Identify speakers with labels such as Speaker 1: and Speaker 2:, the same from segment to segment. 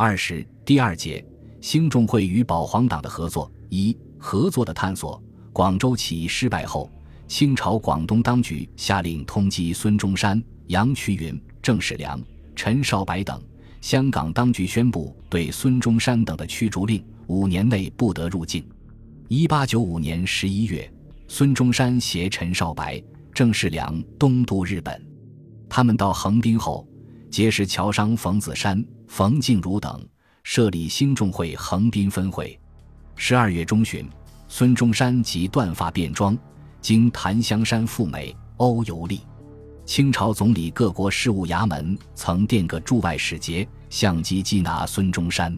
Speaker 1: 二十第二节，兴中会与保皇党的合作一合作的探索。广州起义失败后，清朝广东当局下令通缉孙中山、杨衢云、郑世良、陈少白等。香港当局宣布对孙中山等的驱逐令，五年内不得入境。一八九五年十一月，孙中山携陈少白、郑世良东渡日本。他们到横滨后，结识侨商冯子山、冯静茹等，设立兴中会横滨分会。十二月中旬，孙中山即断发变装，经檀香山赴美欧游历。清朝总理各国事务衙门曾电个驻外使节，相机缉拿孙中山，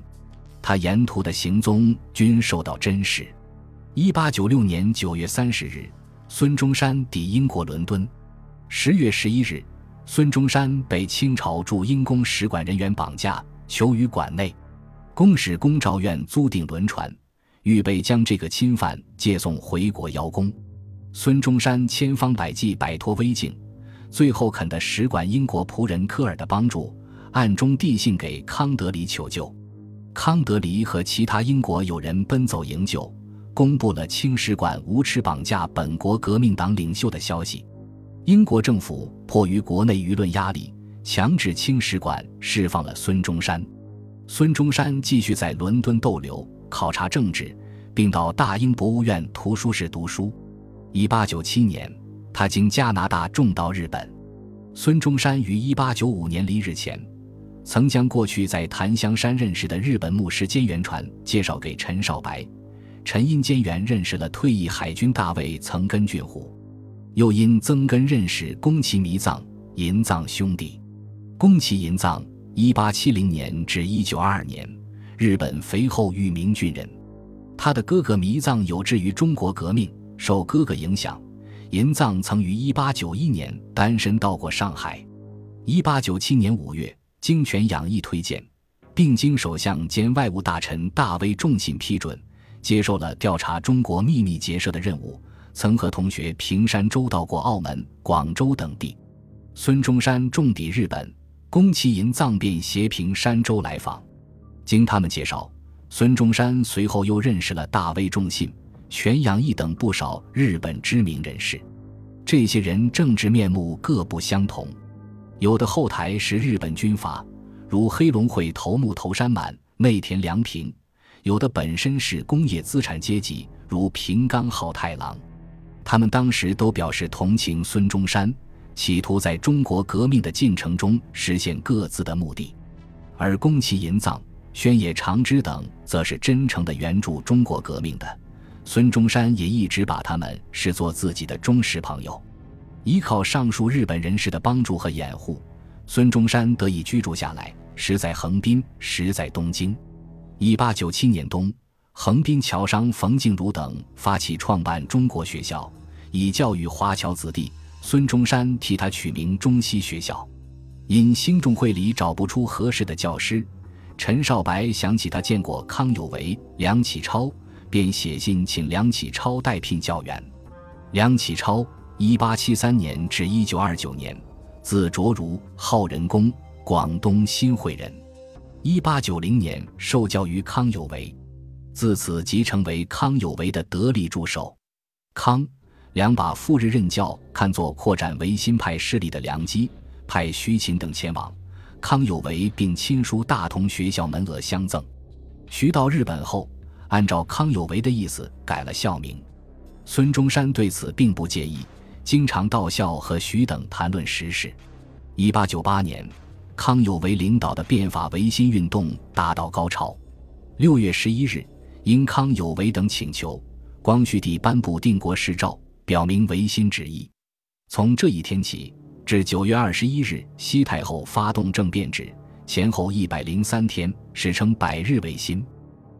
Speaker 1: 他沿途的行踪均受到侦视。一八九六年九月三十日，孙中山抵英国伦敦。十月十一日，孙中山被清朝驻英公使馆人员绑架，囚于馆内。公使龚兆院租定轮船，预备将这个侵犯接送回国邀功。孙中山千方百计摆脱危境。最后肯的使馆英国仆人科尔的帮助，暗中递信给康德黎求救。康德黎和其他英国友人奔走营救，公布了清使馆无耻绑架本国革命党领袖的消息。英国政府迫于国内舆论压力，强制清使馆释放了孙中山。孙中山继续在伦敦逗留，考察政治，并到大英博物院图书室读书。一八九七年。他经加拿大重到日本。孙中山于1895年离日前，曾将过去在檀香山认识的日本牧师兼元传介绍给陈少白。陈因兼元认识了退役海军大尉曾根俊虎，又因曾根认识宫崎弥藏、银藏兄弟。宫崎银藏，1870年至1922年，日本肥后裕明军人。他的哥哥弥藏有志于中国革命，受哥哥影响。银藏曾于1891年单身到过上海。1897年5月，经权养义推荐，并经首相兼外务大臣大威重信批准，接受了调查中国秘密结社的任务。曾和同学平山周到过澳门、广州等地。孙中山重抵日本，宫崎寅藏便携平山周来访。经他们介绍，孙中山随后又认识了大威重信。全养义等不少日本知名人士，这些人政治面目各不相同，有的后台是日本军阀，如黑龙会头目头山满、内田良平；有的本身是工业资产阶级，如平冈浩太郎。他们当时都表示同情孙中山，企图在中国革命的进程中实现各自的目的，而宫崎银藏、宣野长之等则是真诚的援助中国革命的。孙中山也一直把他们视作自己的忠实朋友，依靠上述日本人士的帮助和掩护，孙中山得以居住下来，时在横滨，时在东京。一八九七年冬，横滨侨商冯静茹等发起创办中国学校，以教育华侨子弟。孙中山替他取名中西学校。因兴中会里找不出合适的教师，陈少白想起他见过康有为、梁启超。便写信请梁启超代聘教员。梁启超，一八七三年至一九二九年，字卓如，号仁公，广东新会人。一八九零年受教于康有为，自此即成为康有为的得力助手。康、两把赴日任教看作扩展维新派势力的良机，派徐勤等前往。康有为并亲书大同学校门额相赠。徐到日本后。按照康有为的意思改了校名，孙中山对此并不介意，经常到校和徐等谈论时事。一八九八年，康有为领导的变法维新运动达到高潮。六月十一日，因康有为等请求，光绪帝颁布定国誓诏，表明维新旨意。从这一天起至九月二十一日，西太后发动政变止，前后一百零三天，史称百日维新。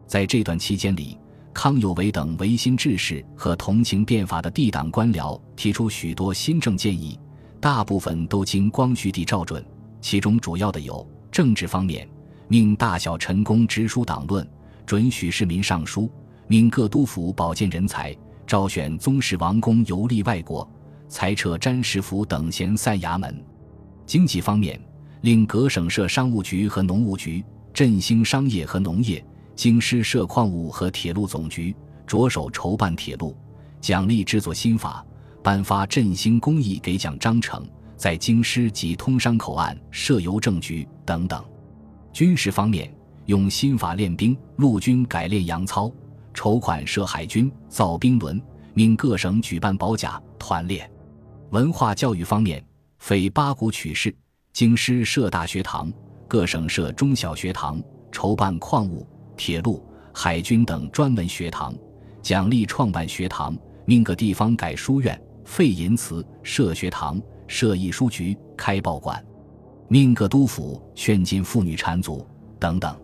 Speaker 1: 在这段期间里，康有为等维新志士和同情变法的帝党官僚提出许多新政建议，大部分都经光绪帝照准。其中主要的有政治方面，命大小臣工直书党论，准许市民上书，命各督府保荐人才，招选宗室王公游历外国，裁撤詹事府等闲散衙门。经济方面，令各省设商务局和农务局。振兴商业和农业，京师设矿物和铁路总局，着手筹办铁路，奖励制作新法，颁发振兴工艺给奖章程，在京师及通商口岸设邮政局等等。军事方面，用新法练兵，陆军改练洋操，筹款设海军，造兵轮，命各省举办保甲团练。文化教育方面，废八股取士，京师设大学堂，各省设中小学堂，筹办矿物、铁路、海军等专门学堂，奖励创办学堂，命各地方改书院，废淫祠，设学堂，设艺书局，开报馆。命各督府劝进妇女缠足等等。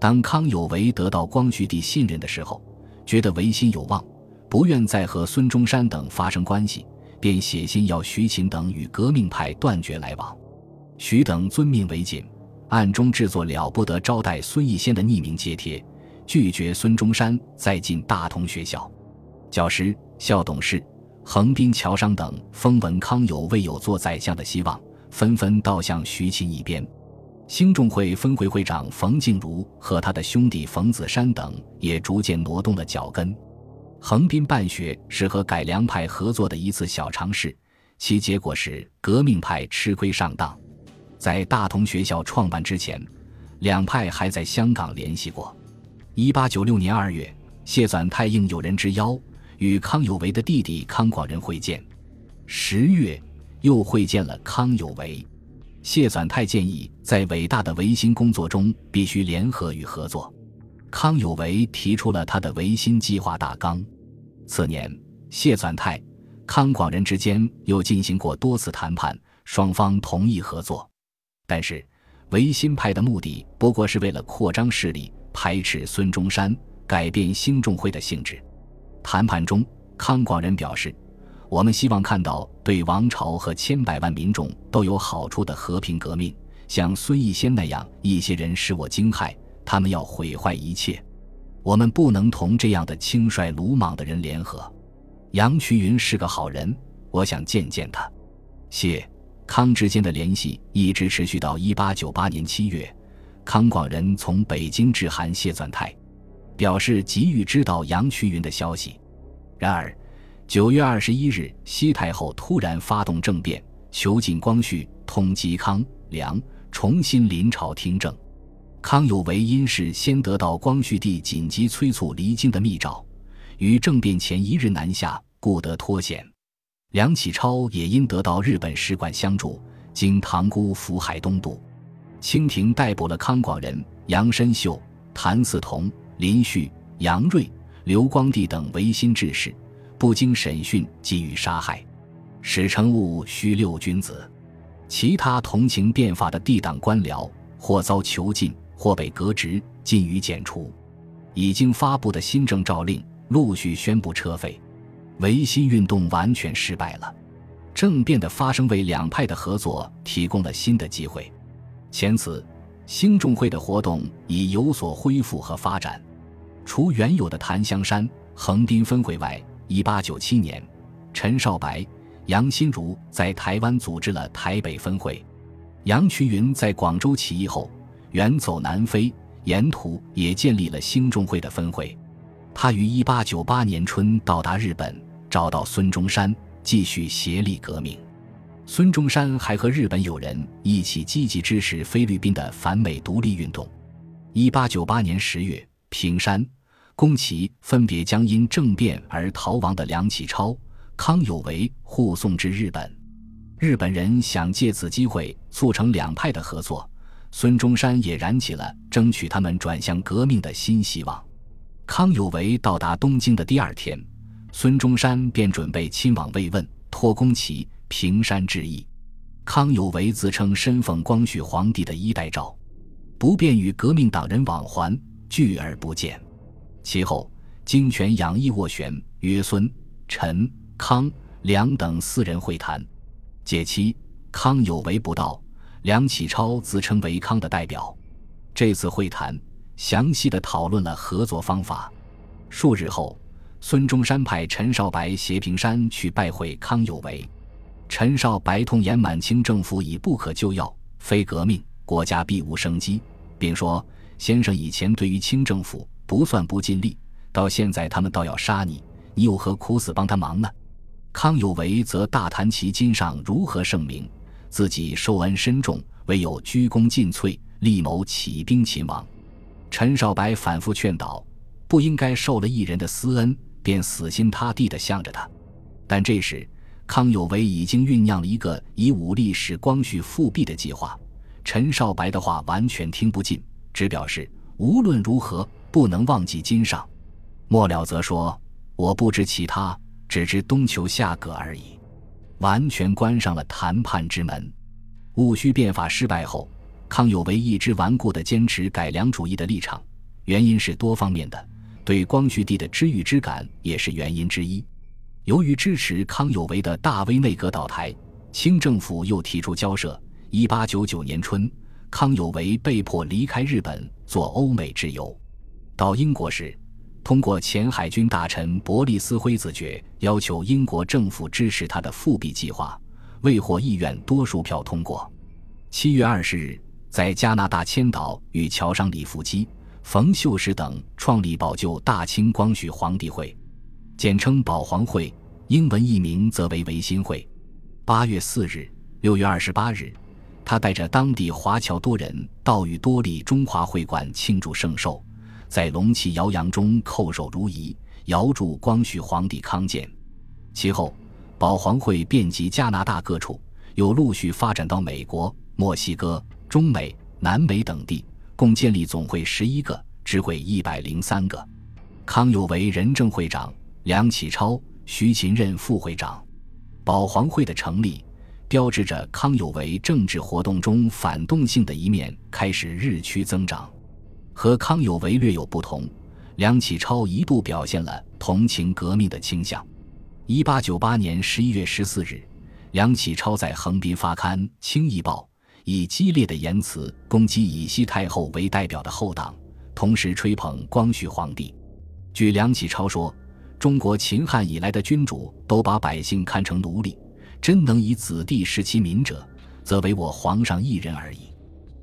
Speaker 1: 当康有为得到光绪帝信任的时候，觉得维新有望，不愿再和孙中山等发生关系，便写信要徐勤等与革命派断绝来往。徐等遵命为谨，暗中制作了不得招待孙逸仙的匿名揭贴，拒绝孙中山再进大同学校。教师、校董事、横滨侨商等风闻康有为有做宰相的希望。纷纷倒向徐勤一边，兴中会分会会长冯静茹和他的兄弟冯子山等也逐渐挪动了脚跟。横滨办学是和改良派合作的一次小尝试，其结果是革命派吃亏上当。在大同学校创办之前，两派还在香港联系过。一八九六年二月，谢纂泰应友人之邀，与康有为的弟弟康广仁会见。十月。又会见了康有为，谢纂泰建议在伟大的维新工作中必须联合与合作。康有为提出了他的维新计划大纲。次年，谢纂泰、康广仁之间又进行过多次谈判，双方同意合作。但是，维新派的目的不过是为了扩张势力，排斥孙中山，改变兴中会的性质。谈判中，康广仁表示。我们希望看到对王朝和千百万民众都有好处的和平革命。像孙逸仙那样一些人使我惊骇，他们要毁坏一切。我们不能同这样的轻率鲁莽的人联合。杨衢云是个好人，我想见见他。谢康之间的联系一直持续到一八九八年七月，康广仁从北京致函谢纂泰，表示急于知道杨衢云的消息。然而。九月二十一日，西太后突然发动政变，囚禁光绪，通缉康梁，重新临朝听政。康有为因事先得到光绪帝紧急催促离京的密诏，于政变前一日南下，故得脱险。梁启超也因得到日本使馆相助，经塘沽福海东渡。清廷逮捕了康广仁、杨申秀、谭嗣同、林旭、杨锐、刘光第等维新志士。不经审讯即予杀害，史称戊戌六君子。其他同情变法的帝党官僚，或遭囚禁，或被革职，禁予剪除。已经发布的新政诏令陆续宣布撤废，维新运动完全失败了。政变的发生为两派的合作提供了新的机会。前此，兴中会的活动已有所恢复和发展，除原有的檀香山、横滨分会外。一八九七年，陈少白、杨新如在台湾组织了台北分会。杨衢云在广州起义后，远走南非，沿途也建立了兴中会的分会。他于一八九八年春到达日本，找到孙中山，继续协力革命。孙中山还和日本友人一起积极支持菲律宾的反美独立运动。一八九八年十月，平山。宫崎分别将因政变而逃亡的梁启超、康有为护送至日本。日本人想借此机会促成两派的合作，孙中山也燃起了争取他们转向革命的新希望。康有为到达东京的第二天，孙中山便准备亲往慰问，托宫崎、平山致意。康有为自称身奉光绪皇帝的衣带诏，不便与革命党人往还，拒而不见。其后，经权养义斡旋，约孙、陈、康、梁等四人会谈。解期，康有为不到，梁启超自称为康的代表。这次会谈详细的讨论了合作方法。数日后，孙中山派陈少白携平山去拜会康有为。陈少白痛言满清政府已不可救药，非革命，国家必无生机，并说。先生以前对于清政府不算不尽力，到现在他们倒要杀你，你有何苦死帮他忙呢？康有为则大谈其今上如何盛名，自己受恩深重，唯有鞠躬尽瘁，力谋起兵勤王。陈少白反复劝导，不应该受了一人的私恩，便死心塌地地向着他。但这时，康有为已经酝酿了一个以武力使光绪复辟的计划。陈少白的话完全听不进，只表示无论如何不能忘记金上。末了则说：“我不知其他，只知东求下葛而已。”完全关上了谈判之门。戊戌变法失败后，康有为一直顽固地坚持改良主义的立场，原因是多方面的，对光绪帝的知遇之感也是原因之一。由于支持康有为的大威内阁倒台，清政府又提出交涉。一八九九年春，康有为被迫离开日本，做欧美之游。到英国时，通过前海军大臣伯利斯辉子爵要求英国政府支持他的复辟计划，未获议院多数票通过。七月二十日，在加拿大千岛与侨商李福基、冯秀石等创立保救大清光绪皇帝会，简称保皇会，英文译名则为维新会。八月四日、六月二十八日。他带着当地华侨多人到与多利中华会馆庆祝圣寿，在龙旗摇扬中叩首如仪，遥祝光绪皇帝康健。其后，保皇会遍及加拿大各处，又陆续发展到美国、墨西哥、中美、南美等地，共建立总会十一个，支会一百零三个。康有为任正会长，梁启超、徐勤任副会长。保皇会的成立。标志着康有为政治活动中反动性的一面开始日趋增长。和康有为略有不同，梁启超一度表现了同情革命的倾向。一八九八年十一月十四日，梁启超在横滨发刊《清议报》，以激烈的言辞攻击以西太后为代表的后党，同时吹捧光绪皇帝。据梁启超说，中国秦汉以来的君主都把百姓看成奴隶。真能以子弟视其民者，则唯我皇上一人而已。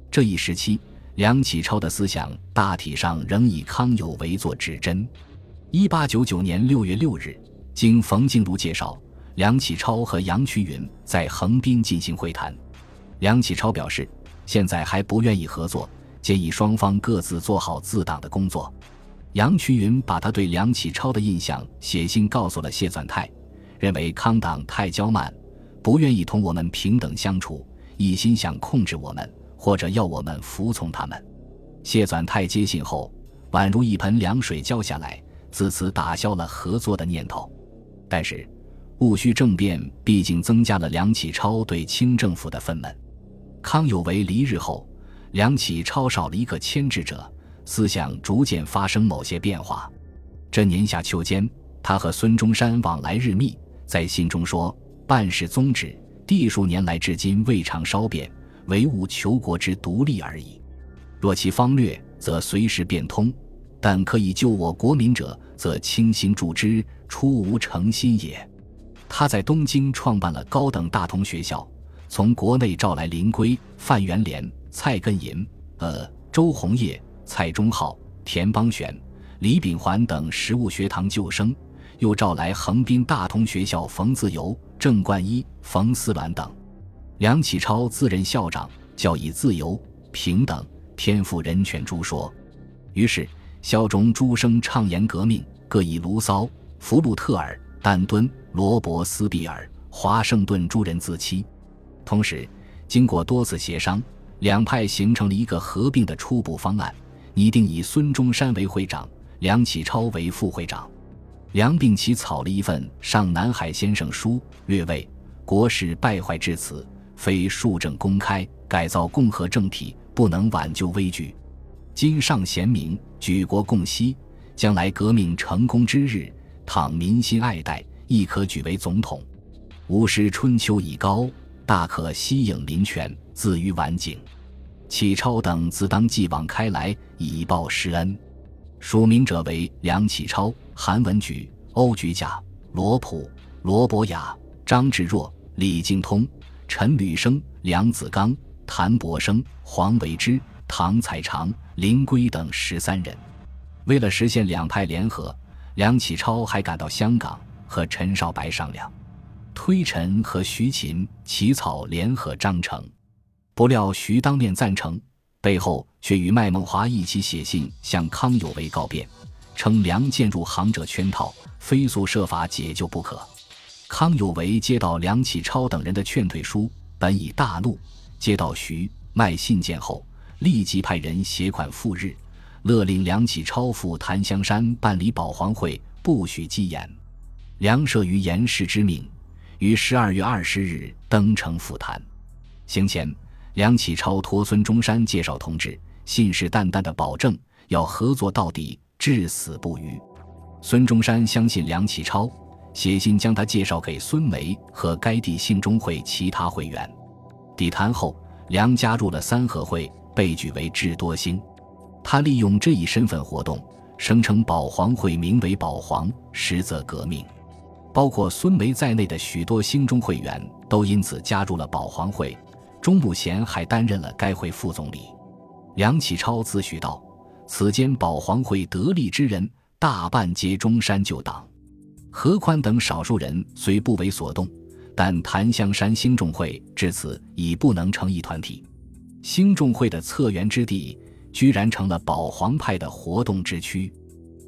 Speaker 1: 这一时期，梁启超的思想大体上仍以康有为作指针。一八九九年六月六日，经冯静如介绍，梁启超和杨衢云在横滨进行会谈。梁启超表示，现在还不愿意合作，建议双方各自做好自党的工作。杨衢云把他对梁启超的印象写信告诉了谢纂泰，认为康党太骄慢。不愿意同我们平等相处，一心想控制我们，或者要我们服从他们。谢纂泰接信后，宛如一盆凉水浇下来，自此打消了合作的念头。但是，戊戌政变毕竟增加了梁启超对清政府的愤懑。康有为离日后，梁启超少了一个牵制者，思想逐渐发生某些变化。这年夏秋间，他和孙中山往来日密，在信中说。办事宗旨，地数年来至今未尝稍变，唯务求国之独立而已。若其方略，则随时变通；但可以救我国民者，则倾心助之，出无诚心也。他在东京创办了高等大同学校，从国内召来林圭、范元濂、蔡根银、呃周鸿业、蔡中浩、田邦选、李秉环等实物学堂旧生。又召来横滨大同学校冯自由、郑冠一、冯思鸾等，梁启超自任校长，教以自由、平等、天赋人权诸说。于是校中诸生畅言革命，各以卢骚、福鲁特尔、但敦、罗伯斯庇尔、华盛顿诸人自欺。同时，经过多次协商，两派形成了一个合并的初步方案，拟定以孙中山为会长，梁启超为副会长。梁秉琦草了一份上南海先生书，略谓国事败坏至此，非庶政公开，改造共和政体，不能挽救危局。今上贤明，举国共惜，将来革命成功之日，倘民心爱戴，亦可举为总统。吾师春秋已高，大可息影临泉，自于晚景。启超等自当继往开来，以报师恩。署名者为梁启超。韩文举、欧举甲、罗普、罗伯雅、张志若、李敬通、陈履生、梁子刚、谭伯生、黄维之、唐才常、林圭等十三人。为了实现两派联合，梁启超还赶到香港和陈少白商量，推陈和徐勤起草联合章程。不料徐当面赞成，背后却与麦孟华一起写信向康有为告变，称梁渐入行者圈套，非速设法解救不可。康有为接到梁启超等人的劝退书，本已大怒，接到徐迈信件后，立即派人携款赴日。勒令梁启超赴檀香山办理保皇会，不许积言。梁摄于严氏之命，于十二月二十日登城赴坛。行前，梁启超托孙中山介绍同志，信誓旦旦的保证要合作到底，至死不渝。孙中山相信梁启超，写信将他介绍给孙梅和该地兴中会其他会员。抵坛后，梁加入了三合会，被举为智多星。他利用这一身份活动，声称保皇会名为保皇，实则革命。包括孙梅在内的许多兴中会员都因此加入了保皇会。钟慕贤还担任了该会副总理。梁启超自诩道：“此间保皇会得力之人，大半皆中山旧党。何宽等少数人虽不为所动，但檀香山兴众会至此已不能成一团体。兴众会的策源之地。”居然成了保皇派的活动之区，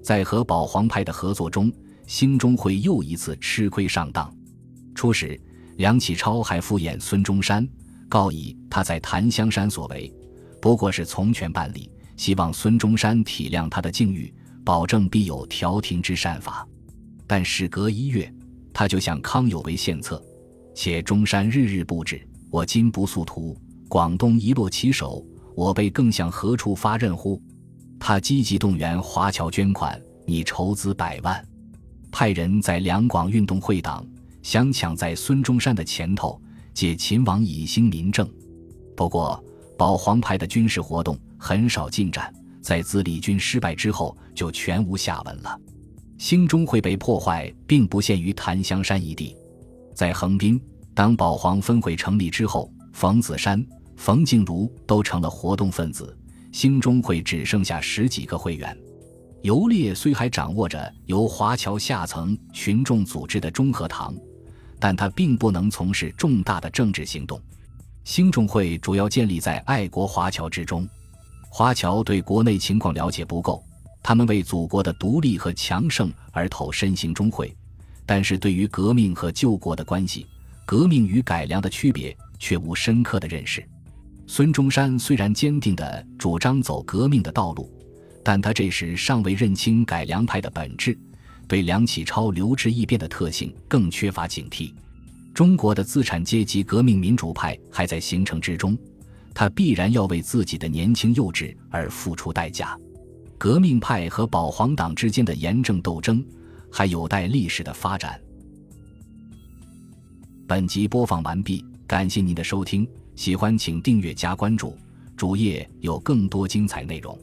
Speaker 1: 在和保皇派的合作中，兴中会又一次吃亏上当。初时，梁启超还敷衍孙中山，告以他在檀香山所为不过是从权办理，希望孙中山体谅他的境遇，保证必有调停之善法。但时隔一月，他就向康有为献策，且中山日日不止，我今不速图，广东一落其手。我辈更向何处发任乎？他积极动员华侨捐款，拟筹资百万，派人在两广运动会党，想抢在孙中山的前头，借秦王以兴民政。不过，保皇派的军事活动很少进展，在自立军失败之后就全无下文了。兴中会被破坏，并不限于檀香山一地，在横滨，当保皇分会成立之后，冯子山。冯静茹都成了活动分子，兴中会只剩下十几个会员。游烈虽还掌握着由华侨下层群众组织的中和堂，但他并不能从事重大的政治行动。兴中会主要建立在爱国华侨之中，华侨对国内情况了解不够，他们为祖国的独立和强盛而投身兴中会，但是对于革命和救国的关系、革命与改良的区别却无深刻的认识。孙中山虽然坚定地主张走革命的道路，但他这时尚未认清改良派的本质，对梁启超留置异变的特性更缺乏警惕。中国的资产阶级革命民主派还在形成之中，他必然要为自己的年轻幼稚而付出代价。革命派和保皇党之间的严正斗争还有待历史的发展。本集播放完毕，感谢您的收听。喜欢请订阅加关注，主页有更多精彩内容。